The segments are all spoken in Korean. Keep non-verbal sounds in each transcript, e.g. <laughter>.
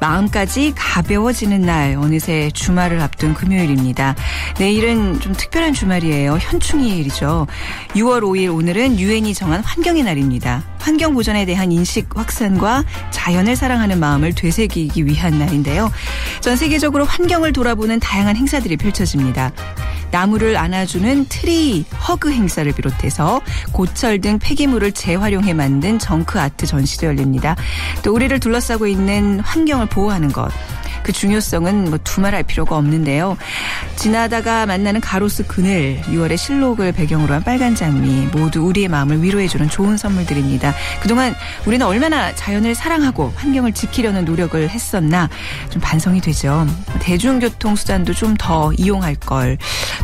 마음까지 가벼워지는 날 어느새 주말을 앞둔 금요일입니다. 내일은 좀 특별한 주말이에요. 현충일이죠. 6월 5일 오늘은 유엔이 정한 환경의 날입니다. 환경 보전에 대한 인식 확산과 자연을 사랑하는 마음을 되새기기 위한 날인데요. 전 세계적으로 환경을 돌아보는 다양한 행사들이 펼쳐집니다. 나무를 안아주는 tree hug 행사를 비롯해서 고철 등 폐기물을 재활용해 만든 정크 아트 전시도 열립니다. 또 우리를 둘러싸고 있는 환경을 보호하는 것. 그 중요성은 뭐 두말할 필요가 없는데요. 지나다가 만나는 가로수 그늘, 6월의 실록을 배경으로 한 빨간 장미 모두 우리의 마음을 위로해주는 좋은 선물들입니다. 그동안 우리는 얼마나 자연을 사랑하고 환경을 지키려는 노력을 했었나 좀 반성이 되죠. 대중교통 수단도 좀 더 이용할 걸.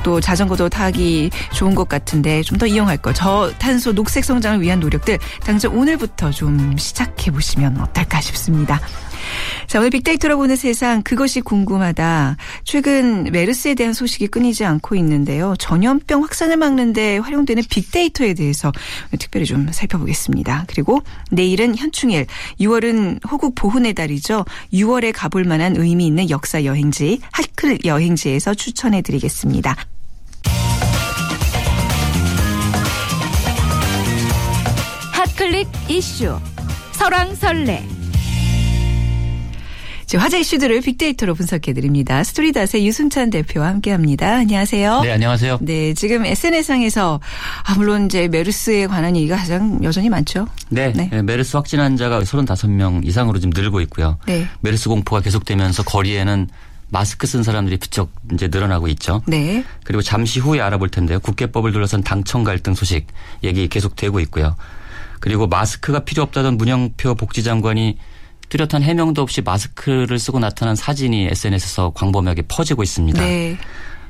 또 자전거도 타기 좋은 것 같은데 좀 더 이용할 걸. 저탄소 녹색 성장을 위한 노력들 당장 오늘부터 좀 시작해 보시면 어떨까 싶습니다. 자, 오늘 빅데이터로 보는 세상 그것이 궁금하다. 최근 메르스에 대한 소식이 끊이지 않고 있는데요. 전염병 확산을 막는데 활용되는 빅데이터에 대해서 특별히 좀 살펴보겠습니다. 그리고 내일은 현충일, 6월은 호국 보훈의 달이죠. 6월에 가볼 만한 의미 있는 역사 여행지, 하클 여행지에서 추천해 드리겠습니다. 핫클릭 이슈 설왕설래 화제 이슈들을 빅데이터로 분석해드립니다. 스토리닷의 유순찬 대표와 함께합니다. 안녕하세요. 네, 안녕하세요. 네, 지금 SNS상에서 아, 물론 이제 메르스에 관한 얘기가 가장 여전히 많죠. 네, 네. 네 메르스 확진 환자가 35명 이상으로 지금 늘고 있고요. 네. 메르스 공포가 계속되면서 거리에는 마스크 쓴 사람들이 부쩍 이제 늘어나고 있죠. 네. 그리고 잠시 후에 알아볼 텐데요. 국회법을 둘러싼 당청 갈등 소식 얘기 계속되고 있고요. 그리고 마스크가 필요 없다던 문영표 복지장관이 뚜렷한 해명도 없이 마스크를 쓰고 나타난 사진이 SNS에서 광범위하게 퍼지고 있습니다. 네.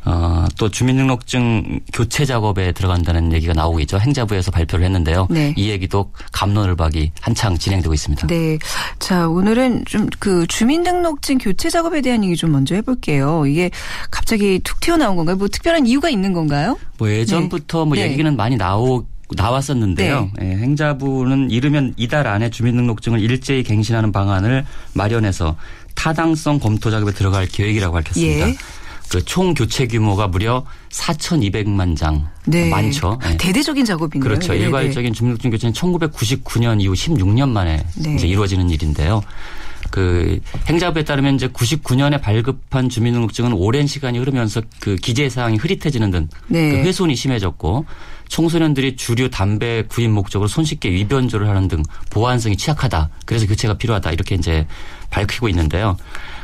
어, 또 주민등록증 교체 작업에 들어간다는 얘기가 나오고 있죠. 행자부에서 발표를 했는데요. 네. 이 얘기도 감론을 박이 한창 진행되고 있습니다. 네. 자, 오늘은 좀 그 주민등록증 교체 작업에 대한 얘기 좀 먼저 해볼게요. 이게 갑자기 툭 튀어나온 건가요? 뭐 특별한 이유가 있는 건가요? 뭐 예전부터 네. 뭐 네. 얘기는 많이 나오 나왔었는데요. 네. 예, 행자부는 이르면 이달 안에 주민등록증을 일제히 갱신하는 방안을 마련해서 타당성 검토 작업에 들어갈 계획이라고 밝혔습니다. 예. 그총 교체 규모가 무려 4,200만 장. 네. 많죠. 네. 대대적인 작업인가요? 그렇죠. 네네. 일괄적인 주민등록증 교체는 1999년 이후 16년 만에 네. 이제 이루어지는 일인데요. 그 행자부에 따르면 이제 99년에 발급한 주민등록증은 오랜 시간이 흐르면서 그 기재 사항이 흐릿해지는 등 네. 그 훼손이 심해졌고 청소년들이 주류 담배 구입 목적으로 손쉽게 위변조를 하는 등 보안성이 취약하다. 그래서 교체가 필요하다. 이렇게 이제 밝히고 있는데요.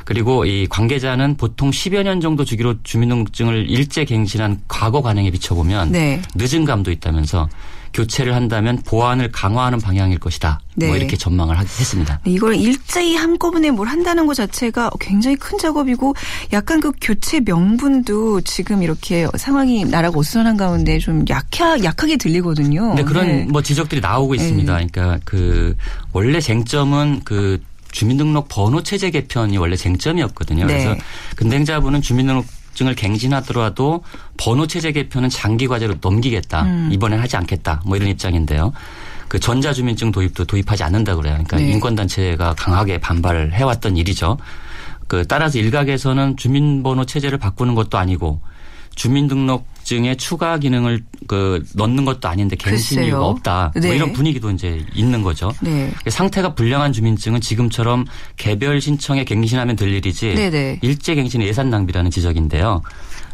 그리고 이 관계자는 보통 10여 년 정도 주기로 주민등록증을 일제 갱신한 과거 관행에 비춰보면 네. 늦은 감도 있다면서 교체를 한다면 보안을 강화하는 방향일 것이다. 뭐 네. 뭐 이렇게 전망을 했습니다. 이걸 일제히 한꺼번에 뭘 한다는 것 자체가 굉장히 큰 작업이고 약간 그 교체 명분도 지금 이렇게 상황이 나라가 어수선한 가운데 좀 약하, 약하게 들리거든요. 네, 그런 네. 뭐 지적들이 나오고 있습니다. 네. 그러니까 그 원래 쟁점은 그 주민등록 번호 체제 개편이 원래 쟁점이었거든요. 네. 그래서 근데 행자부는 주민등록 증을 갱신하더라도 번호 체제 개편은 장기 과제로 넘기겠다. 음. 이번엔 하지 않겠다. 뭐 이런 입장인데요. 그 전자주민증 도입도 도입하지 않는다 그래요. 그러니까 네. 인권단체가 강하게 반발을 해왔던 일이죠. 그 따라서 일각에서는 주민번호 체제를 바꾸는 것도 아니고 주민등록증에 추가 기능을 그 넣는 것도 아닌데 갱신 이유가 없다. 뭐 네. 뭐 이런 분위기도 이제 있는 거죠. 네. 상태가 불량한 주민증은 지금처럼 개별 신청에 갱신하면 될 일이지 네네. 네. 일제 갱신 예산 낭비라는 지적인데요.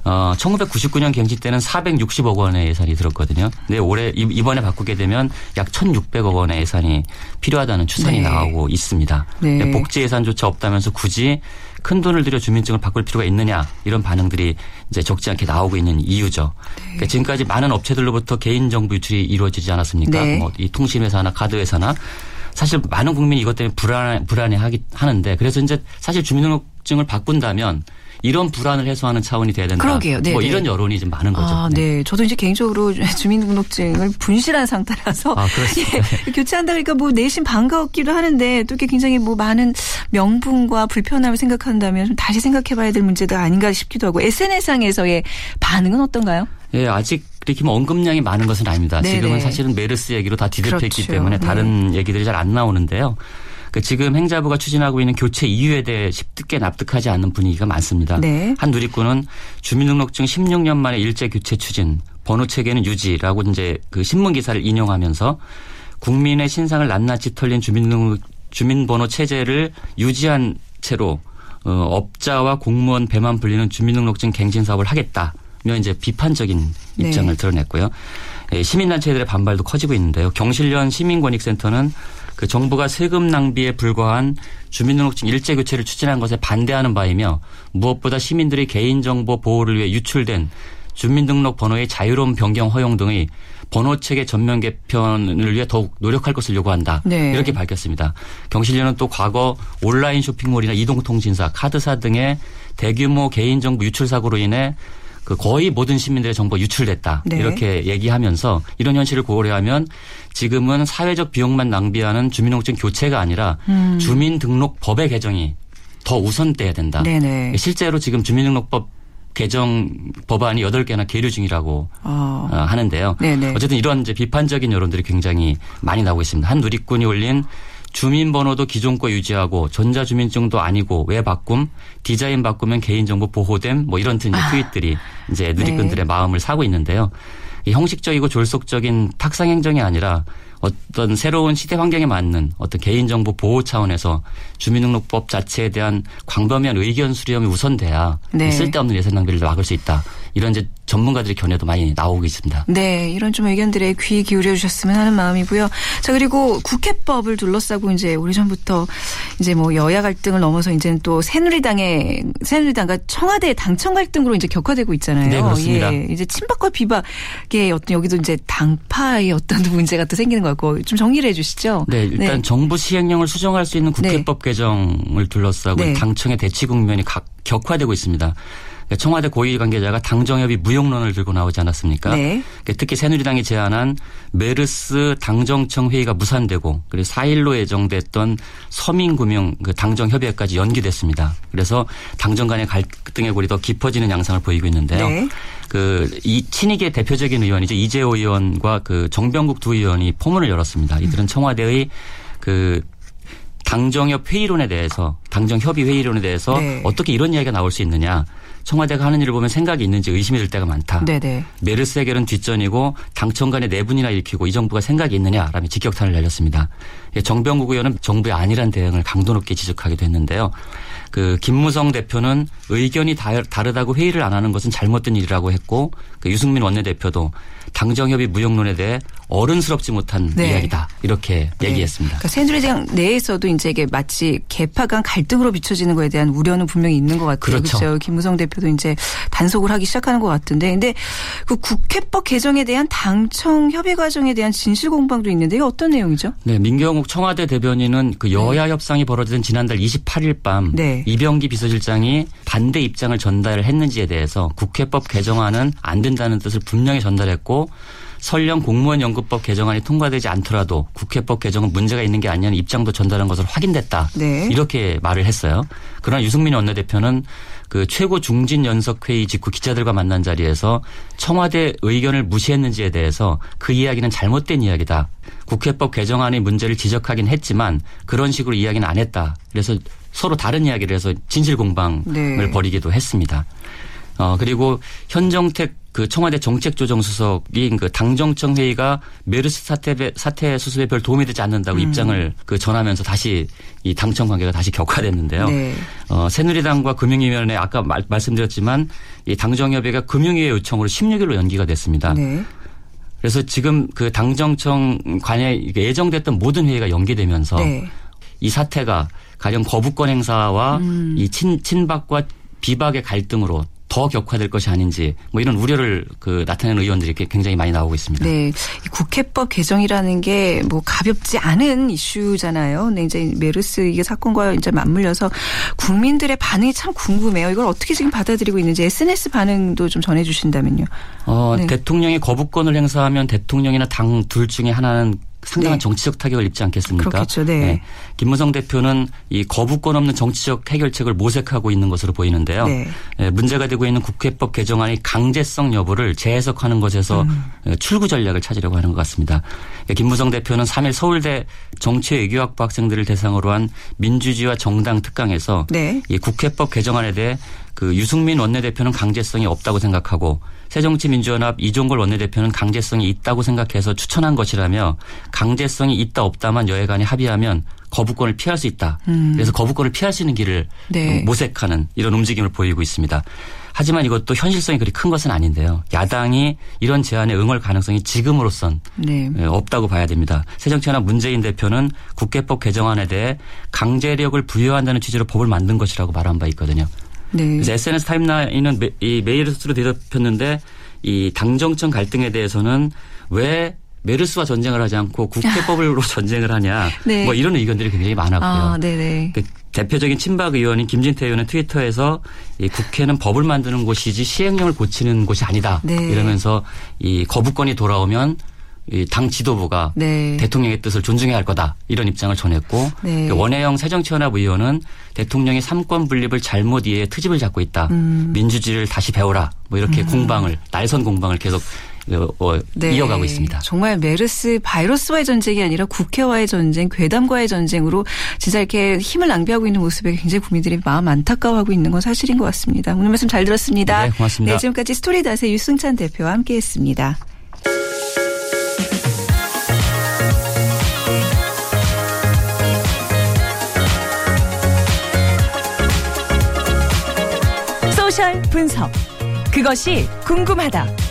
어, 1999년 갱신 때는 460억 원의 예산이 들었거든요. 근데 올해 이번에 바꾸게 되면 약 1,600억 원의 예산이 필요하다는 추산이 네. 나오고 있습니다. 네. 복지 예산조차 없다면서 굳이 큰 돈을 들여 주민증을 바꿀 필요가 있느냐 이런 반응들이 이제 적지 않게 나오고 있는 이유죠. 네. 그러니까 지금까지 많은 업체들로부터 개인 정보 유출이 이루어지지 않았습니까? 네. 뭐이 통신회사나 카드회사나 사실 많은 국민이 이것 때문에 불안 불안해 하기 하는데 그래서 이제 사실 주민등록증을 바꾼다면 이런 불안을 해소하는 차원이 돼야 된다. 그러게요. 네, 뭐 네. 이런 여론이 좀 많은 거죠. 아, 네. 네. 저도 이제 개인적으로 <laughs> 주민등록증을 분실한 상태라서 아, <laughs> 예, 교체한다 그러니까 뭐 내심 반가웠기도 하는데 또 이렇게 굉장히 뭐 많은 명분과 불편함을 생각한다면 좀 다시 생각해봐야 될 문제도 아닌가 싶기도 하고 SNS상에서의 반응은 어떤가요? 예, 아직 그렇게 뭐 언급량이 많은 것은 아닙니다. 네네. 지금은 사실은 메르스 얘기로 다 뒤덮였기 그렇죠. 때문에 다른 네. 얘기들이 잘 안 나오는데요. 그 지금 행자부가 추진하고 있는 교체 이유에 대해 쉽게 납득하지 않는 분위기가 많습니다. 네. 한 누리꾼은 주민등록증 16년 만에 일제 교체 추진, 번호 체계는 유지라고 이제 그 신문 기사를 인용하면서 국민의 신상을 낱낱이 털린 주민등록 주민번호 체제를 유지한 채로 어, 업자와 공무원 배만 불리는 주민등록증 갱신 사업을 하겠다 며 이제 비판적인 네. 입장을 네. 드러냈고요. 예, 시민단체들의 반발도 커지고 있는데요. 경실련 시민권익센터는 그 정부가 세금 낭비에 불과한 주민등록증 일제 교체를 추진한 것에 반대하는 바이며 무엇보다 시민들의 개인정보 보호를 위해 유출된 주민등록 번호의 자유로운 변경 허용 등의 번호 체계 전면 개편을 위해 더욱 노력할 것을 요구한다. 네. 이렇게 밝혔습니다. 경실련은 또 과거 온라인 쇼핑몰이나 이동통신사, 카드사 등의 대규모 개인정보 유출 사고로 인해 그 거의 모든 시민들의 정보가 유출됐다. 네. 이렇게 얘기하면서 이런 현실을 고려하면 지금은 사회적 비용만 낭비하는 주민등록증 교체가 아니라 음. 주민등록법의 개정이 더 우선돼야 된다. 네네. 실제로 지금 주민등록법 개정 법안이 8개나 계류 중이라고 어. 어. 하는데요. 네네. 어쨌든 이런 이제 비판적인 여론들이 굉장히 많이 나오고 있습니다. 한 누리꾼이 올린 주민번호도 기존 거 유지하고 전자주민증도 아니고 왜 바꿈? 디자인 바꾸면 개인정보 보호됨? 뭐 이런 이제 아. 트윗들이 이제 누리꾼들의 네. 마음을 사고 있는데요. 형식적이고 졸속적인 탁상 행정이 아니라 어떤 새로운 시대 환경에 맞는 어떤 개인정보 보호 차원에서 주민등록법 자체에 대한 광범위한 의견 수렴이 우선돼야 네. 쓸데없는 예산 낭비를 막을 수 있다. 이런 이제 전문가들의 견해도 많이 나오고 있습니다. 네, 이런 좀 의견들에 귀 기울여 주셨으면 하는 마음이고요. 자 그리고 국회법을 둘러싸고 이제 오래전부터 이제 뭐 여야 갈등을 넘어서 이제는 또 새누리당의 새누리당과 청와대 당청 갈등으로 이제 격화되고 있잖아요. 네, 그렇습니다. 예, 이제 친박과 비박의 어떤 여기도 이제 당파의 어떤 <laughs> 문제가 또 생기는 것 같고 좀 정리를 해주시죠. 네, 일단 네. 정부 시행령을 수정할 수 있는 국회법 네. 개정을 둘러싸고 네. 당청의 대치 국면이 격화되고 있습니다. 그러니까 청와대 고위 관계자가 당정협의 무용론을 들고 나오지 않았습니까? 네. 그러니까 특히 새누리당이 제안한 메르스 당정청 회의가 무산되고 그리고 4일로 예정됐던 서민금융 그 당정협의회까지 연기됐습니다. 그래서 당정 간의 갈등의 골이 더 깊어지는 양상을 보이고 있는데요. 네. 그이 친이계 대표적인 의원이죠 이재호 의원과 그 정병국 두 의원이 포문을 열었습니다. 이들은 청와대의 그 당정협 회의론에 대해서 당정협의 회의론에 대해서 네. 어떻게 이런 이야기가 나올 수 있느냐 청와대가 하는 일을 보면 생각이 있는지 의심이 들 때가 많다. 네네. 메르스 해결은 뒷전이고 당청 간의 내분이나 일으키고 이 정부가 생각이 있느냐라며 직격탄을 날렸습니다. 정병국 의원은 정부의 안일한 대응을 강도 높게 지적하기도 했는데요. 그 김무성 대표는 의견이 다르다고 회의를 안 하는 것은 잘못된 일이라고 했고 그 유승민 원내대표도 당정협의 무용론에 대해 어른스럽지 못한 네. 이야기다 이렇게 네. 얘기했습니다. 그러니까 새누리당 내에서도 이제 이게 마치 개파 간 갈등으로 비춰지는 거에 대한 우려는 분명히 있는 것 같아요. 그렇죠. 그렇죠. 김무성 대표도 이제 단속을 하기 시작하는 것 같은데, 근데 그 국회법 개정에 대한 당청 협의 과정에 대한 진실 공방도 있는데 이게 어떤 내용이죠? 네, 민경욱 청와대 대변인은 그 여야 네. 협상이 벌어진 지난달 28일 밤 네. 이병기 비서실장이 반대 입장을 전달했는지에 대해서 국회법 개정안은 안 된다는 뜻을 분명히 전달했고 설령 공무원 연금법 개정안이 통과되지 않더라도 국회법 개정은 문제가 있는 게 아니냐는 입장도 전달한 것으로 확인됐다. 네. 이렇게 말을 했어요. 그러나 유승민 원내대표는 그 최고 중진 연석 회의 직후 기자들과 만난 자리에서 청와대 의견을 무시했는지에 대해서 그 이야기는 잘못된 이야기다. 국회법 개정안의 문제를 지적하긴 했지만 그런 식으로 이야기는 안 했다. 그래서 서로 다른 이야기를 해서 진실 공방을 네. 벌이기도 했습니다. 어 그리고 현정택 그 청와대 정책조정수석이 그 당정청 회의가 메르스 사태 사태 수습에 별 도움이 되지 않는다고 음. 입장을 그 전하면서 다시 이 당청 관계가 다시 격화됐는데요. 네. 어, 새누리당과 금융위원회 아까 말, 말씀드렸지만 이 당정협의가 금융위의 요청으로 16일로 연기가 됐습니다. 네. 그래서 지금 그 당정청 관에 예정됐던 모든 회의가 연기되면서 네. 이 사태가 가령 거부권 행사와 음. 이 친, 친박과 비박의 갈등으로 더 격화될 것이 아닌지 뭐 이런 우려를 그 나타내는 의원들이 굉장히 많이 나오고 있습니다. 네. 이 국회법 개정이라는 게 뭐 가볍지 않은 이슈잖아요. 네, 이제 메르스 이게 사건과 이제 맞물려서 국민들의 반응이 참 궁금해요. 이걸 어떻게 지금 받아들이고 있는지 SNS 반응도 좀 전해 주신다면요. 어, 네. 대통령이 거부권을 행사하면 대통령이나 당 둘 중에 하나는 상당한 네. 정치적 타격을 입지 않겠습니까? 그렇겠죠. 네. 네. 김무성 대표는 이 거부권 없는 정치적 해결책을 모색하고 있는 것으로 보이는데요. 네. 예, 문제가 되고 있는 국회법 개정안의 강제성 여부를 재해석하는 것에서 음. 예, 출구 전략을 찾으려고 하는 것 같습니다. 예, 김무성 대표는 3일 서울대 정치외교학부 학생들을 대상으로 한 민주주의와 정당 특강에서 네. 이 국회법 개정안에 대해 그 유승민 원내대표는 강제성이 없다고 생각하고 새정치민주연합 이종걸 원내대표는 강제성이 있다고 생각해서 추천한 것이라며 강제성이 있다 없다만 여야간이 합의하면 거부권을 피할 수 있다. 음. 그래서 거부권을 피할 수 있는 길을 네. 모색하는 이런 움직임을 보이고 있습니다. 하지만 이것도 현실성이 그리 큰 것은 아닌데요. 야당이 이런 제안에 응할 가능성이 지금으로선 네. 예, 없다고 봐야 됩니다. 새정치연합 문재인 대표는 국회법 개정안에 대해 강제력을 부여한다는 취지로 법을 만든 것이라고 말한 바 있거든요. 네. 그래서 SNS 타임라인은 매, 이 메일스로 대답했는데 이 당정청 갈등에 대해서는 왜 메르스와 전쟁을 하지 않고 국회법으로 <laughs> 전쟁을 하냐 네. 뭐 이런 의견들이 굉장히 많았고요. 아, 그 대표적인 친박 의원인 김진태 의원은 트위터에서 이 국회는 법을 만드는 곳이지 시행령을 고치는 곳이 아니다 네. 이러면서 이 거부권이 돌아오면 당 지도부가 네. 대통령의 뜻을 존중해야 할 거다 이런 입장을 전했고 네. 그 원혜영 새정치연합 의원은 대통령이 삼권 분립을 잘못 이해해 트집을 잡고 있다 음. 민주주의를 다시 배워라 뭐 이렇게 음. 공방을 날선 공방을 계속 어, 어, 네. 이어가고 있습니다. 정말 메르스 바이러스와의 전쟁이 아니라 국회와의 전쟁, 괴담과의 전쟁으로 진짜 이렇게 힘을 낭비하고 있는 모습에 굉장히 국민들이 마음 안타까워하고 있는 건 사실인 것 같습니다. 오늘 말씀 잘 들었습니다. 네, 고맙습니다. 네, 지금까지 스토리닷의 유승찬 대표와 함께했습니다. 소셜 분석. 그것이 궁금하다.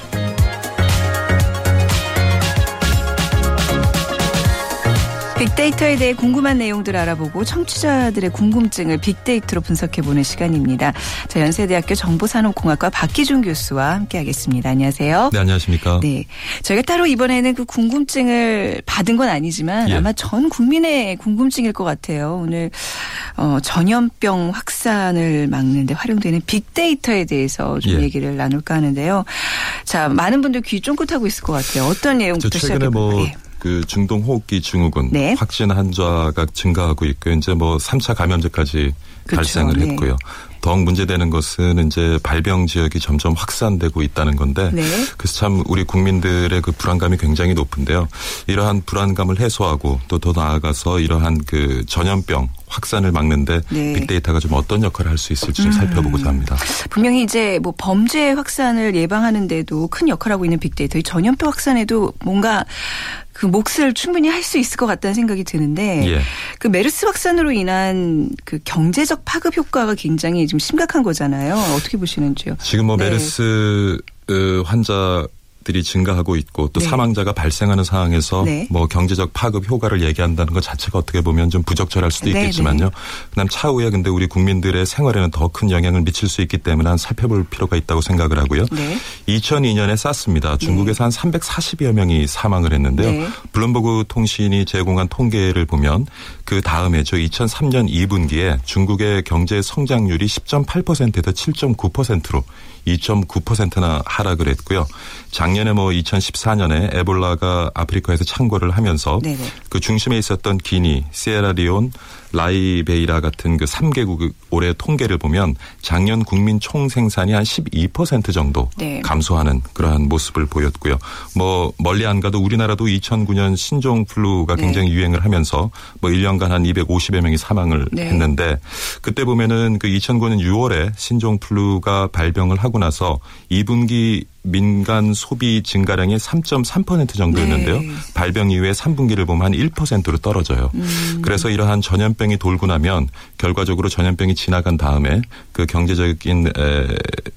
빅데이터에 대해 궁금한 내용들 알아보고 청취자들의 궁금증을 빅데이터로 분석해보는 시간입니다. 자, 연세대학교 정보산업공학과 박기준 교수와 함께하겠습니다. 안녕하세요. 네, 안녕하십니까. 네, 저희가 따로 이번에는 그 궁금증을 받은 건 아니지만 예. 아마 전 국민의 궁금증일 것 같아요. 오늘 어, 전염병 확산을 막는데 활용되는 빅데이터에 대해서 좀 예. 얘기를 나눌까 하는데요. 자, 많은 분들 귀 쫑긋하고 있을 것 같아요. 어떤 내용부터 시작해 볼까요? 뭐 그 중동 호흡기 증후군 네. 확진 환자가 증가하고 있고 이제 뭐 3차 감염제까지 그렇죠. 발생을 네. 했고요. 더욱 문제되는 것은 이제 발병 지역이 점점 확산되고 있다는 건데 네. 그래서 참 우리 국민들의 그 불안감이 굉장히 높은데요. 이러한 불안감을 해소하고 또 더 나아가서 이러한 그 전염병 확산을 막는데 네. 빅데이터가 좀 어떤 역할을 할 수 있을지 좀 음. 살펴보고자 합니다. 분명히 이제 뭐 범죄 확산을 예방하는데도 큰 역할을 하고 있는 빅데이터, 이 전염병 확산에도 뭔가 그 몫을 충분히 할 수 있을 것 같다는 생각이 드는데 예. 그 메르스 확산으로 인한 그 경제적 파급 효과가 굉장히 좀 심각한 거잖아요. 어떻게 보시는지요? 지금 뭐 네. 메르스 환자 들이 증가하고 있고 또 네. 사망자가 발생하는 상황에서 네. 뭐 경제적 파급 효과를 얘기한다는 것 자체가 어떻게 보면 좀 부적절할 수도 네, 있겠지만요. 네. 그다음 차후에 근데 우리 국민들의 생활에는 더 큰 영향을 미칠 수 있기 때문에 한 살펴볼 필요가 있다고 생각을 하고요. 2002년에 쌌습니다. 중국에서 한 340여 명이 사망을 했는데요. 네. 블룸버그 통신이 제공한 통계를 보면 그 다음에죠. 2003년 2분기에 중국의 경제 성장률이 10.8%에서 7.9%로 2.9%나 하락을 했고요. 작년에 뭐 2014년에 에볼라가 아프리카에서 창궐을 하면서 네네. 그 중심에 있었던 기니, 시에라리온, 라이베이라 같은 그 3개국 올해 통계를 보면 작년 국민 총 생산이 한 12% 정도 네. 감소하는 그러한 모습을 보였고요. 뭐 멀리 안 가도 우리나라도 2009년 신종 플루가 네. 굉장히 네. 유행을 하면서 뭐 1년간 한 250여 명이 사망을 네. 했는데 그때 보면은 그 2009년 6월에 신종 플루가 발병을 하고 나서 2분기 민간 소비 증가량이 3.3% 정도였는데요. 네. 발병 이후에 3분기를 보면 한 1%로 떨어져요. 음. 그래서 이러한 전염병이 돌고 나면 결과적으로 전염병이 지나간 다음에 그 경제적인 에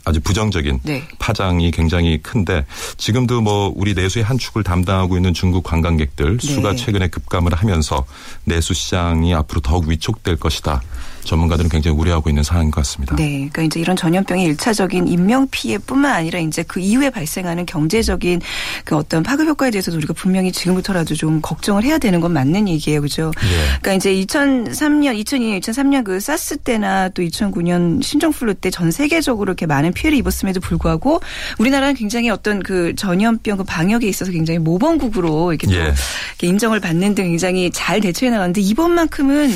아주 부정적인 네. 파장이 굉장히 큰데 지금도 뭐 우리 내수의 한 축을 담당하고 있는 중국 관광객들 네. 수가 최근에 급감을 하면서 내수 시장이 앞으로 더욱 위축될 것이다. 전문가들은 굉장히 우려하고 있는 상황인 것 같습니다. 네, 그러니까 이제 이런 전염병의 일차적인 인명 피해뿐만 아니라 이제 그 이후에 발생하는 경제적인 그 어떤 파급 효과에 대해서도 우리가 분명히 지금부터라도 좀 걱정을 해야 되는 건 맞는 얘기예요, 그죠? 예. 그러니까 이제 2003년, 2002년, 2003년 그 사스 때나 또 2009년 신종플루 때 전 세계적으로 이렇게 많은 피해를 입었음에도 불구하고 우리나라는 굉장히 어떤 그 전염병 그 방역에 있어서 굉장히 모범국으로 이렇게 또 예. 이렇게 인정을 받는 등 굉장히 잘 대처해 나갔는데 이번만큼은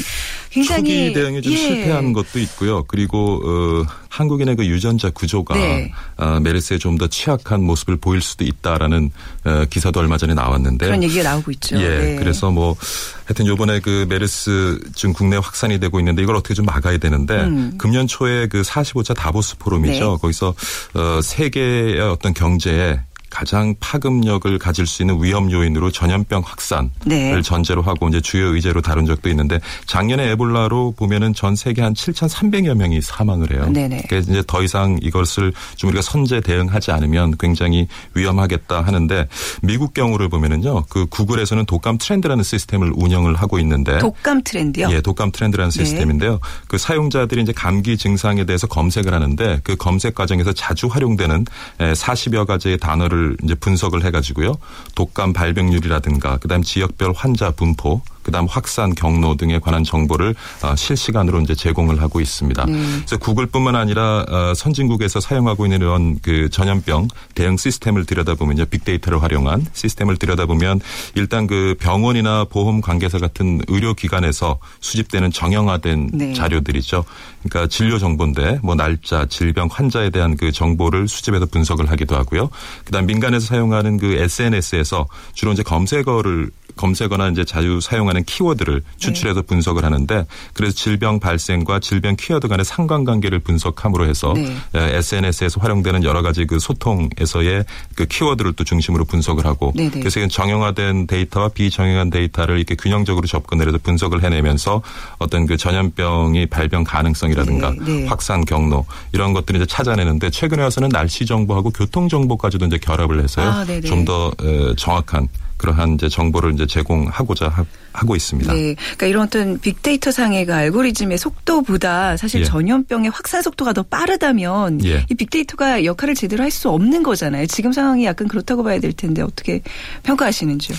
굉장히 초기 대응이 좀 예. 실패한 것도 있고요. 그리고 어, 한국인의 그 유전자 구조가 네. 어, 메르스에 좀 더 취약한 모습을 보일 수도 있다라는 어, 기사도 얼마 전에 나왔는데 그런 얘기가 나오고 있죠. 예, 네. 그래서 뭐 하여튼 요번에 그 메르스 지금 국내 확산이 되고 있는데 이걸 어떻게 좀 막아야 되는데 음. 금년 초에 그 45차 다보스 포럼이죠. 네. 거기서 어, 세계의 어떤 경제에 가장 파급력을 가질 수 있는 위험 요인으로 전염병 확산을 네. 전제로 하고 이제 주요 의제로 다룬 적도 있는데 작년에 에볼라로 보면은 전 세계 한 7,300여 명이 사망을 해요. 네네. 그래서 이제 더 이상 이것을 좀 우리가 선제 대응하지 않으면 굉장히 위험하겠다 하는데 미국 경우를 보면은요. 그 구글에서는 독감 트렌드라는 시스템을 운영을 하고 있는데 독감 트렌드요? 예, 독감 트렌드라는 네. 시스템인데요. 그 사용자들이 이제 감기 증상에 대해서 검색을 하는데 그 검색 과정에서 자주 활용되는 40여 가지의 단어를 이제 분석을 해가지고요. 독감 발병률이라든가 그다음 지역별 환자 분포 그다음 확산 경로 등에 관한 정보를 어, 실시간으로 이제 제공을 하고 있습니다. 네. 그래서 구글뿐만 아니라 어, 선진국에서 사용하고 있는 이런 그 전염병 대응 시스템을 들여다보면 빅데이터를 활용한 시스템을 들여다보면 일단 그 병원이나 보험 관계사 같은 의료기관에서 수집되는 정형화된 네. 자료들이죠. 그러니까 진료 정보인데 뭐 날짜, 질병, 환자에 대한 그 정보를 수집해서 분석을 하기도 하고요. 그다음 민간에서 사용하는 그 SNS에서 주로 이제 검색어를 검색어나 이제 자유 사용하는 키워드를 추출해서 네. 분석을 하는데 그래서 질병 발생과 질병 키워드 간의 상관관계를 분석함으로 해서 네. SNS에서 활용되는 여러 가지 그 소통에서의 그 키워드를 또 중심으로 분석을 하고 네네. 네. 그래서 정형화된 데이터와 비정형한 데이터를 이렇게 균형적으로 접근을 해서 분석을 해내면서 어떤 그 전염병이 발병 가능성이라든가 네. 네. 확산 경로 이런 것들을 이제 찾아내는데 최근에 와서는 날씨 정보하고 교통 정보까지도 이제 결합을 해서요. 아, 좀더 정확한 그러한 이제 정보를 이제 제공하고자 하 고 있습니다. 네. 그러니까 이런 어떤 빅데이터 상의 그 알고리즘의 속도보다 사실 예. 전염병의 확산 속도가 더 빠르다면 예. 이 빅데이터가 역할을 제대로 할 수 없는 거잖아요. 지금 상황이 약간 그렇다고 봐야 될 텐데 어떻게 평가하시는지요?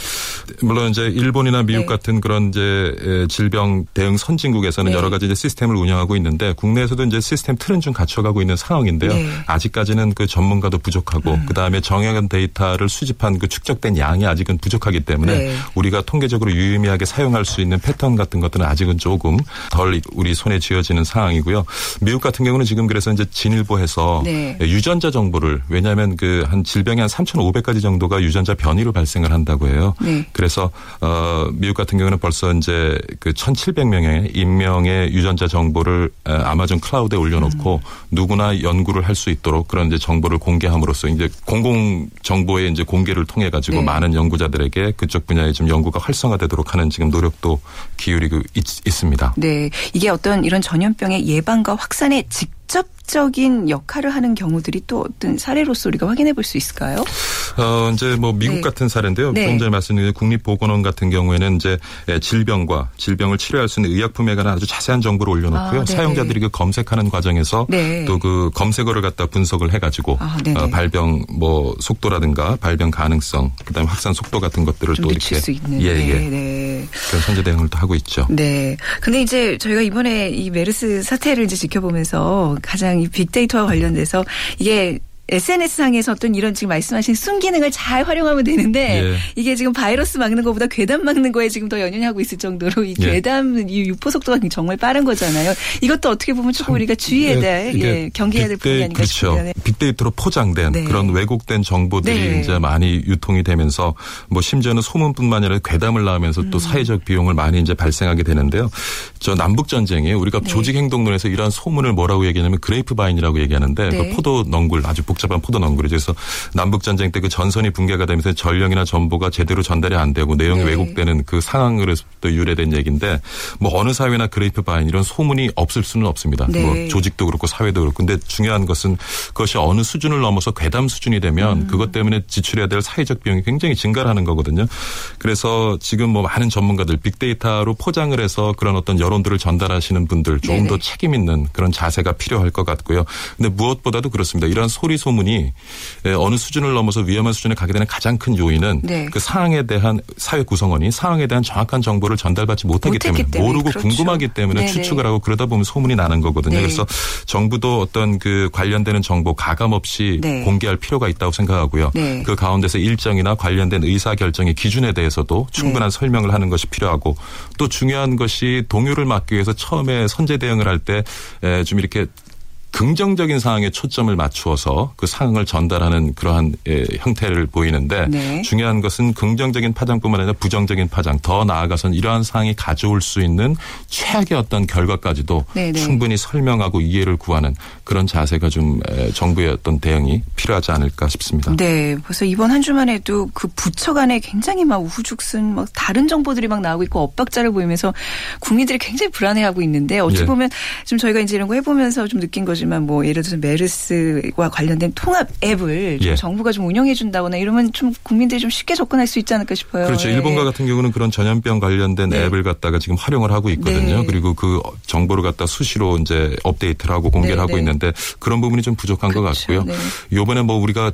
물론 이제 일본이나 미국 네. 같은 그런 이제 질병 대응 선진국에서는 네. 여러 가지 이제 시스템을 운영하고 있는데 국내에서도 이제 시스템 틀은 좀 갖춰가고 있는 상황인데요. 네. 아직까지는 그 전문가도 부족하고 음. 그 다음에 정형한 데이터를 수집한 그 축적된 양이 아직은 부족 하기 때문에 네. 우리가 통계적으로 유의미하게 사용할 수 있는 패턴 같은 것들은 아직은 조금 덜 우리 손에 쥐어지는 상황이고요. 미국 같은 경우는 지금 그래서 이제 진일보해서 네. 유전자 정보를 왜냐하면 그 한 질병이 한 3,500가지 정도가 유전자 변이로 발생을 한다고 해요. 네. 그래서 어 미국 같은 경우는 벌써 이제 그 1,700명의 인명의 유전자 정보를 아마존 클라우드에 올려놓고 음. 누구나 연구를 할 수 있도록 그런 이제 정보를 공개함으로써 이제 공공 정보의 이제 공개를 통해 가지고 네. 많은 연구자들 에게 그쪽 분야에 좀 연구가 활성화되도록 하는 지금 노력도 기울이고 있, 습니다 네. 이게 어떤 이런 전염병의 예방과 확산에 직접 적인 역할을 하는 경우들이 또 어떤 사례로서 우리가 확인해 볼 수 있을까요? 어, 이제 뭐 미국 네. 같은 사례인데요. 네. 조금 전에 말씀드린 국립보건원 같은 경우에는 이제 질병과 질병을 치료할 수 있는 의약품에 관한 아주 자세한 정보를 올려놓고요. 아, 사용자들이 그 검색하는 과정에서 네. 또그 검색어를 갖다 분석을 해가지고 아, 어, 발병 뭐 속도라든가 발병 가능성, 그다음에 확산 속도 같은 것들을 또 이렇게 예예 예. 네. 그런 선제 대응을 또 하고 있죠. 네. 근데 이제 저희가 이번에 이 메르스 사태를 이제 지켜보면서 가장 이 빅데이터와 관련돼서 이게 SNS상에서 어떤 이런 지금 말씀하신 순기능을 잘 활용하면 되는데 예. 이게 지금 바이러스 막는 것보다 괴담 막는 거에 지금 더 연연하고 있을 정도로 이 예. 괴담 이 유포 속도가 정말 빠른 거잖아요. 이것도 어떻게 보면 조금 우리가 주의해야 될, 예, 경계해야 될 부분이 아닌가 그렇죠. 싶습니다. 빅데이터로 포장된 네. 그런 왜곡된 정보들이 네. 이제 많이 유통이 되면서 뭐 심지어는 소문뿐만 아니라 괴담을 낳으면서 음. 또 사회적 비용을 많이 이제 발생하게 되는데요. 저 남북 전쟁에 우리가 네. 조직 행동론에서 이러한 소문을 뭐라고 얘기하냐면 grapevine이라고 얘기하는데 그 네. 포도 넝굴 아주 복잡 복잡한 포도 넝굴이죠. 그래서 남북 전쟁 때 그 전선이 붕괴가 되면서 전령이나 정보가 제대로 전달이 안 되고 내용이 네. 왜곡되는 그 상황으로부터 유래된 얘기인데 뭐 어느 사회나 grapevine 이런 소문이 없을 수는 없습니다. 네. 뭐 조직도 그렇고 사회도 그렇고 근데 중요한 것은 그것이 어느 수준을 넘어서 괴담 수준이 되면 음. 그것 때문에 지출해야 될 사회적 비용이 굉장히 증가하는 거거든요. 그래서 지금 뭐 많은 전문가들 빅데이터로 포장을 해서 그런 어떤 여론들을 전달하시는 분들 조금 네네. 더 책임 있는 그런 자세가 필요할 것 같고요. 근데 무엇보다도 그렇습니다. 이러한 소리 소문이 어느 수준을 넘어서 위험한 수준에 가게 되는 가장 큰 요인은 네. 그 상황에 대한 사회 구성원이 상황에 대한 정확한 정보를 전달받지 못하기 때문에, 때문에, 모르고 그렇죠. 궁금하기 때문에 네네. 추측을 하고 그러다 보면 소문이 나는 거거든요. 네. 그래서 정부도 어떤 그 관련되는 정보 가감 없이 네. 공개할 필요가 있다고 생각하고요. 네. 그 가운데서 일정이나 관련된 의사 결정의 기준에 대해서도 충분한 네. 설명을 하는 것이 필요하고 또 중요한 것이 동요를 막기 위해서 처음에 선제 대응을 할 때 좀 이렇게 긍정적인 상황에 초점을 맞추어서 그 상황을 전달하는 그러한 예, 형태를 보이는데 네. 중요한 것은 긍정적인 파장뿐만 아니라 부정적인 파장 더 나아가선 이러한 상황이 가져올 수 있는 최악의 어떤 결과까지도 네네. 네. 충분히 설명하고 이해를 구하는 그런 자세가 좀 정부의 어떤 대응이 필요하지 않을까 싶습니다. 네, 벌써 이번 한 주만 해도 그 부처 간에 굉장히 막 우후죽순 막 다른 정보들이 막 나오고 있고 엇박자를 보이면서 국민들이 굉장히 불안해하고 있는데 어찌 예. 보면 좀 저희가 이제 이런 거 해보면서 좀 느낀 거죠. 하지만 뭐 예를 들어서 메르스와 관련된 통합 앱을 예. 정부가 좀 운영해 준다거나 이러면 좀 국민들이 좀 쉽게 접근할 수 있지 않을까 싶어요. 그렇죠. 예. 일본과 같은 경우는 그런 전염병 관련된 네. 앱을 갖다가 지금 활용을 하고 있거든요. 네. 그리고 그 정보를 갖다 수시로 이제 업데이트를 하고 공개를 네. 하고 네. 있는데 그런 부분이 좀 부족한 그렇죠. 것 같고요. 네. 요번에 뭐 우리가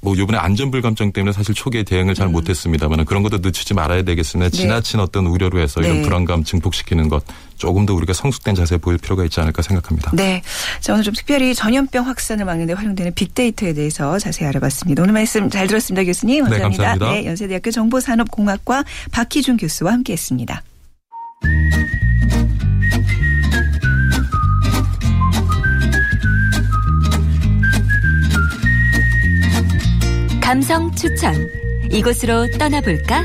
뭐 이번에 안전불감증 때문에 사실 초기에 대응을 잘 음. 못했습니다만 그런 것도 늦추지 말아야 되겠으나 네. 지나친 어떤 우려로 해서 이런 네. 불안감 증폭시키는 것 조금 더 우리가 성숙된 자세 보일 필요가 있지 않을까 생각합니다. 네. 자, 오늘 좀 특별히 전염병 확산을 막는 데 활용되는 빅데이터에 대해서 자세히 알아봤습니다. 오늘 말씀 잘 들었습니다. 교수님. 감사합니다. 네, 감사합니다. 네, 연세대학교 정보산업공학과 박희준 교수와 함께했습니다. 감성 추천. 이곳으로 떠나볼까?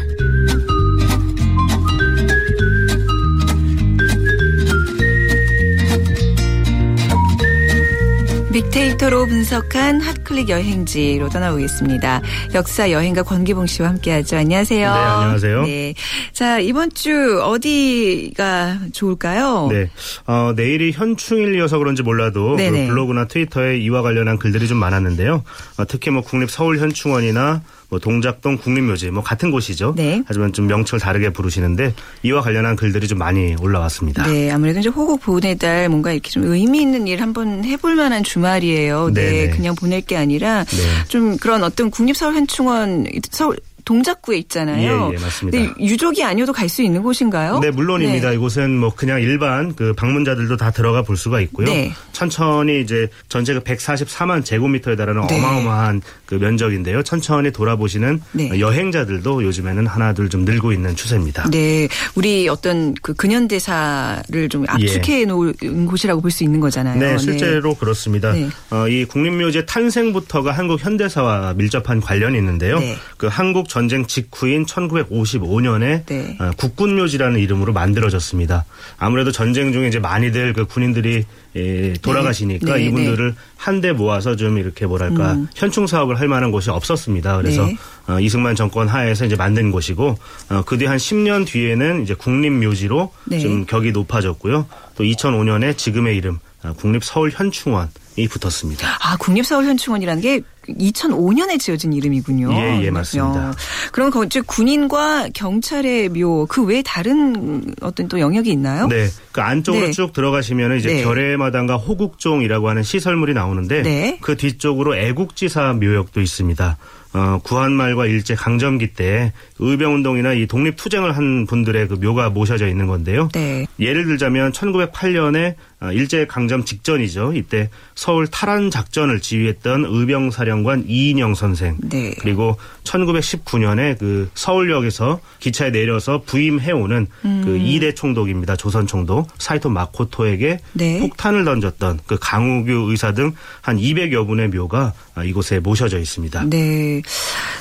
빅데이터로 분석한 핫클릭 여행지로 떠나보겠습니다. 역사 여행가 권기봉 씨와 함께하죠. 안녕하세요. 네, 안녕하세요. 네, 자 이번 주 어디가 좋을까요? 네, 어, 내일이 현충일이어서 그런지 몰라도 그 블로그나 트위터에 이와 관련한 글들이 좀 많았는데요. 어, 특히 뭐 국립 서울 현충원이나 뭐 동작동 국립묘지 뭐 같은 곳이죠. 네. 하지만 좀 명칭을 다르게 부르시는데 이와 관련한 글들이 좀 많이 올라왔습니다. 네, 아무래도 이제 호국 보훈의 달 뭔가 이렇게 좀 의미 있는 일 한번 해볼 만한 주말이에요. 네, 네네. 그냥 보낼 게 아니라 네. 좀 그런 어떤 국립서울현충원 서울 동작구에 있잖아요. 예, 예 맞습니다. 근데 유족이 아니어도 갈 수 있는 곳인가요? 네, 물론입니다. 네. 이곳은 뭐 그냥 일반 그 방문자들도 다 들어가 볼 수가 있고요. 네. 천천히 이제 전체가 144만 제곱미터에 달하는 네. 어마어마한 그 면적인데요. 천천히 돌아보시는 네. 여행자들도 요즘에는 하나둘 좀 늘고 있는 추세입니다. 네, 우리 어떤 그 근현대사를 좀 압축해 예. 놓은 곳이라고 볼 수 있는 거잖아요. 네, 실제로 네. 그렇습니다. 네. 어, 이 국립묘지 탄생부터가 한국 현대사와 밀접한 관련이 있는데요. 그 한국 전쟁 직후인 1955년에 네. 어, 국군묘지라는 이름으로 만들어졌습니다. 아무래도 전쟁 중에 이제 많이들 그 군인들이 예, 돌아가시니까 네. 네. 이분들을 네. 한데 모아서 좀 이렇게 뭐랄까 음. 현충 사업을 할 만한 곳이 없었습니다. 그래서 네. 어, 이승만 정권 하에서 이제 만든 곳이고 어, 그뒤 한 10년 뒤에는 이제 국립묘지로 네. 좀 격이 높아졌고요. 또 2005년에 지금의 이름 어, 국립 서울 현충원 이 붙었습니다. 아, 국립서울현충원이라는 게 2005년에 지어진 이름이군요. 예, 예, 맞습니다. 그럼 그 군인과 경찰의 묘, 그 외에 다른 어떤 또 영역이 있나요? 네. 그 안쪽으로 네. 쭉 들어가시면 이제 네. 결의마당과 호국종이라고 하는 시설물이 나오는데 네. 그 뒤쪽으로 애국지사 묘역도 있습니다. 어, 구한말과 일제 강점기 때 의병운동이나 이 독립투쟁을 한 분들의 그 묘가 모셔져 있는 건데요. 네. 예를 들자면 1908년에 어, 일제 강점 직전이죠. 이때 서울 탈환 작전을 지휘했던 의병사령관 이인영 선생. 네. 그리고 1919년에 그 서울역에서 기차에 내려서 부임해오는 음. 그 2대 총독입니다. 조선 총독 사이토 마코토에게 네. 폭탄을 던졌던 그 강우규 의사 등 한 200여 분의 묘가 아, 이곳에 모셔져 있습니다. 네.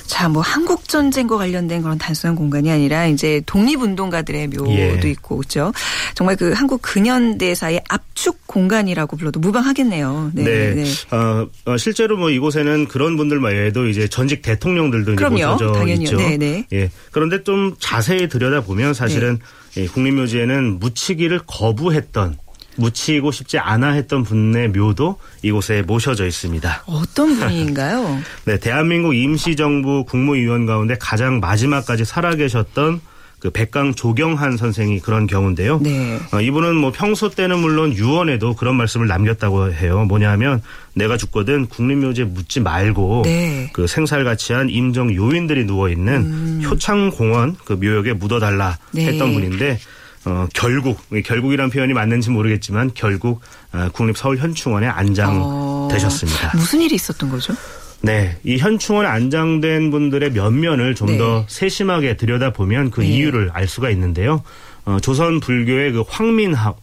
자, 뭐 한국 전쟁과 관련된 그런 단순한 공간이 아니라 이제 독립운동가들의 묘도 예. 있고 그렇죠. 정말 그 한국 근현대사의 압축 공간이라고 불러도 무방하겠네요. 네. 네. 네. 어, 어, 실제로 뭐 이곳에는 그런 분들 말에도 이제 전직 대통령들도 그럼요. 당연히요. 있죠. 네, 네. 예. 그런데 좀 자세히 들여다 보면 사실은 네. 예, 국립묘지에는 묻히기를 거부했던 묻히고 싶지 않아 했던 분의 묘도 이곳에 모셔져 있습니다. 어떤 분인가요? <laughs> 네, 대한민국 임시정부 국무위원 가운데 가장 마지막까지 살아계셨던 그 백강 조경한 선생이 그런 경우인데요. 네. 어, 이분은 뭐 평소 때는 물론 유언에도 그런 말씀을 남겼다고 해요. 뭐냐면 내가 죽거든 국립묘지에 묻지 말고 네. 그 생살가치한 임정 요인들이 누워 있는 음. 효창공원 그 묘역에 묻어달라 네. 했던 분인데 어, 결국 결국이란 표현이 맞는지 모르겠지만 결국 어, 국립 서울 현충원에 안장되셨습니다. 어, 무슨 일이 있었던 거죠? 네, 이 현충원에 안장된 분들의 면면을 좀더 네. 세심하게 들여다보면 그 네. 이유를 알 수가 있는데요. 어, 조선 불교의 그 황민화,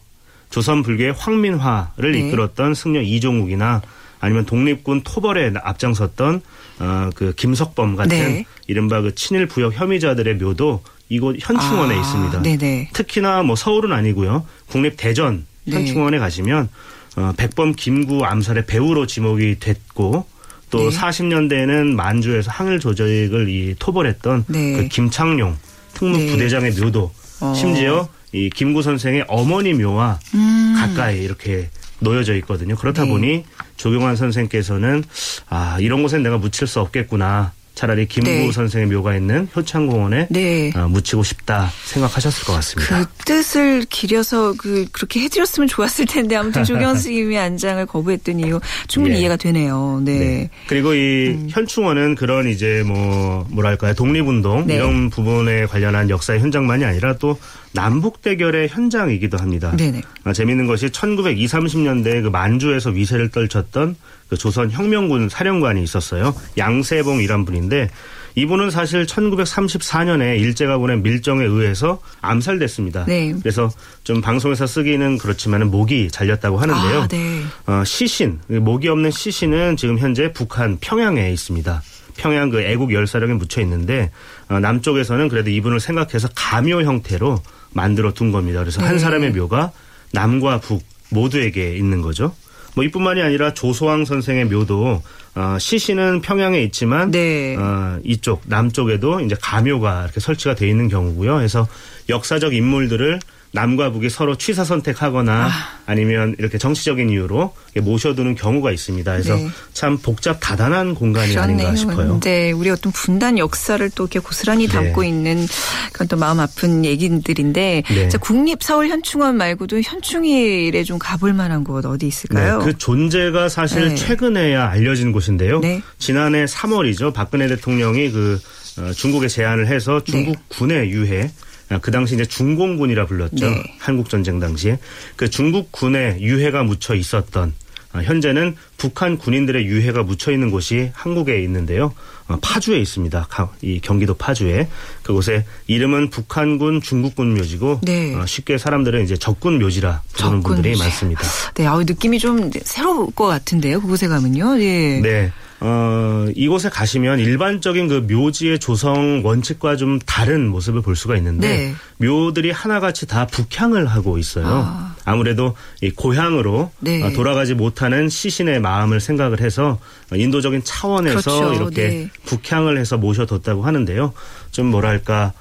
조선 불교의 황민화를 네. 이끌었던 승려 이종욱이나 아니면 독립군 토벌에 앞장섰던 어, 그 김석범 같은 네. 이른바 그 친일 부역 혐의자들의 묘도 이곳 현충원에 아, 있습니다. 네네. 특히나 뭐 서울은 아니고요. 국립 대전 네. 현충원에 네. 가시면 어, 백범 김구 암살의 배우로 지목이 됐고 또 네. 40년대에는 만주에서 항일 조직을 이 토벌했던 네. 그 김창룡 특무 네. 부대장의 묘도 어. 심지어 이 김구 선생의 어머니 묘와 음. 가까이 이렇게 놓여져 있거든요. 그렇다 네. 보니 조경환 선생께서는 아 이런 곳엔 내가 묻힐 수 없겠구나. 차라리 김구 네. 선생의 묘가 있는 효창공원에 네. 어, 묻히고 싶다 생각하셨을 것 같습니다. 그 뜻을 기려서 그 그렇게 해드렸으면 좋았을 텐데 아무튼 조경 <laughs> 스님이 안장을 거부했던 이유 충분히 예. 이해가 되네요. 네. 네. 그리고 이 음. 현충원은 그런 이제 뭐 뭐랄까요 독립운동 네. 이런 부분에 관련한 역사의 현장만이 아니라 또 남북 대결의 현장이기도 합니다. 네네. 아, 재미있는 것이 1920, 30년대 그 만주에서 위세를 떨쳤던 그 조선 혁명군 사령관이 있었어요. 양세봉이란 분인데 이분은 사실 1934년에 일제가 보낸 밀정에 의해서 암살됐습니다. 네. 그래서 좀 방송에서 쓰기는 그렇지만 목이 잘렸다고 하는데요. 아, 네. 어, 시신, 목이 없는 시신은 지금 현재 북한 평양에 있습니다. 평양 그 애국 열사령에 묻혀 있는데 어, 남쪽에서는 그래도 이분을 생각해서 가묘 형태로 만들어 둔 겁니다. 그래서 네. 한 사람의 묘가 남과 북 모두에게 있는 거죠. 뭐 이뿐만이 아니라 조소왕 선생의 묘도 어, 시신은 평양에 있지만 네. 어, 이쪽 남쪽에도 이제 가묘가 이렇게 설치가 돼 있는 경우고요. 그래서 역사적 인물들을 남과 북이 서로 취사 선택하거나 아. 니면 이렇게 정치적인 이유로 모셔두는 경우가 있습니다. 그래서 네. 참 복잡 다단한 공간이 그렇네요. 아닌가 싶어요. 네, 우리 어떤 분단 역사를 또 이렇게 고스란히 네. 담고 네. 있는 그런 또 마음 아픈 얘기들인데 네. 자, 국립 서울 현충원 말고도 현충일에 좀 가볼 만한 곳 어디 있을까요? 네, 그 존재가 사실 네. 최근에야 알려진 곳인데요. 네. 지난해 3월이죠. 박근혜 대통령이 그 어, 중국에 제안을 해서 중국 군의 유해 아, 그 당시 이제 중공군이라 불렀죠. 네. 한국 전쟁 당시에 그 중국 군의 유해가 묻혀 있었던 아, 현재는 북한 군인들의 유해가 묻혀 있는 곳이 한국에 있는데요. 어, 파주에 있습니다. 이 경기도 파주에 그곳에 이름은 북한군 중국군 묘지고 네. 어, 쉽게 사람들은 이제 적군 묘지라 부르는 적군 분들이 많습니다. 네, 아 느낌이 좀 새로울 것 같은데요. 그곳에 가면요. 네. 네. 어, 이곳에 가시면 일반적인 그 묘지의 조성 원칙과 좀 다른 모습을 볼 수가 있는데 네. 묘들이 하나같이 다 북향을 하고 있어요. 아. 무래도 이 고향으로 네. 어, 돌아가지 못하는 시신의 마음을 생각을 해서 인도적인 차원에서 그렇죠. 이렇게 네. 북향을 해서 모셔뒀다고 하는데요. 좀 뭐랄까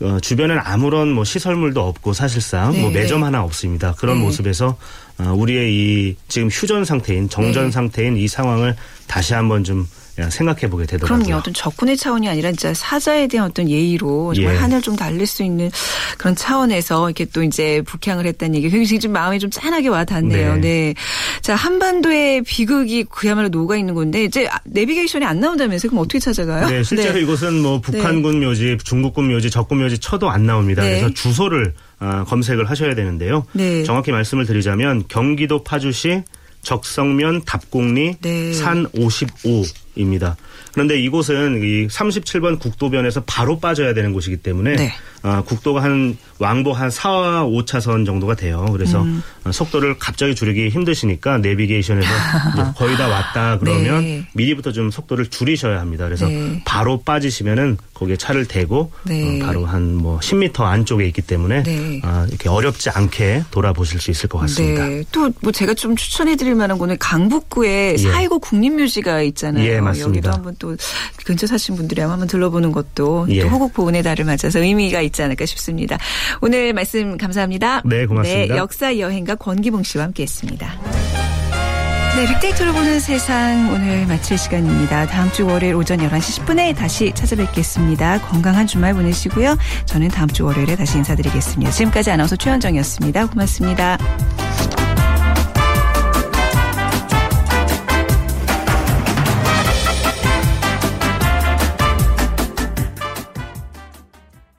어, 주변엔 아무런 뭐 시설물도 없고 사실상 네. 뭐 매점 하나 없습니다. 그런 네. 모습에서 어, 우리의 이 지금 휴전 상태인 정전 네. 상태인 이 상황을 다시 한번 좀 생각해 보게 되더라고요. 그럼요. 어떤 적군의 차원이 아니라 진짜 사자에 대한 어떤 예의로 정말 예. 하늘 좀 달릴 수 있는 그런 차원에서 이렇게 또 이제 북향을 했다는 얘기 굉장히 좀 마음이 좀 짠하게 와 닿네요. 네. 네. 자, 한반도의 비극이 그야말로 녹아 있는 건데 이제 내비게이션이 안 나온다면서요? 그럼 어떻게 찾아가요? 네, 실제로 네. 이곳은 뭐 북한군 네. 묘지, 중국군 묘지, 적군 묘지 쳐도 안 나옵니다. 네. 그래서 주소를 어, 검색을 하셔야 되는데요. 네. 정확히 말씀을 드리자면 경기도 파주시 적성면 답곡리 산55 입니다. 그런데 이곳은 이 37번 국도변에서 바로 빠져야 되는 곳이기 때문에 네. 어, 국도가 한 왕복 한 4, 5차선 정도가 돼요. 그래서 음. 속도를 갑자기 줄이기 힘드시니까 내비게이션에서 <laughs> 거의 다 왔다 그러면 네. 미리부터 좀 속도를 줄이셔야 합니다. 그래서 네. 바로 빠지시면은 거기에 차를 대고 네. 어, 바로 한 뭐 10m 안쪽에 있기 때문에 네. 아, 이렇게 어렵지 않게 돌아보실 수 있을 것 같습니다. 네. 또뭐 제가 좀 추천해드릴 만한 거는 강북구에 예. 4.19 국립묘지가 있잖아요. 예, 맞습니다. 여기도 한번 또 근처 사신 분들이 한번 들러보는 것도 예. 또 호국 보훈의 달을 맞아서 의미가 있지 않을까 싶습니다. 오늘 말씀 감사합니다. 네, 고맙습니다. 네, 역사 여행가 권기봉 씨와 함께했습니다. 네, 빅데이터로 보는 세상 오늘 마칠 시간입니다. 다음 주 월요일 오전 11시 10분에 다시 찾아뵙겠습니다. 건강한 주말 보내시고요. 저는 다음 주 월요일에 다시 인사드리겠습니다. 지금까지 아나운서 최현정이었습니다. 고맙습니다.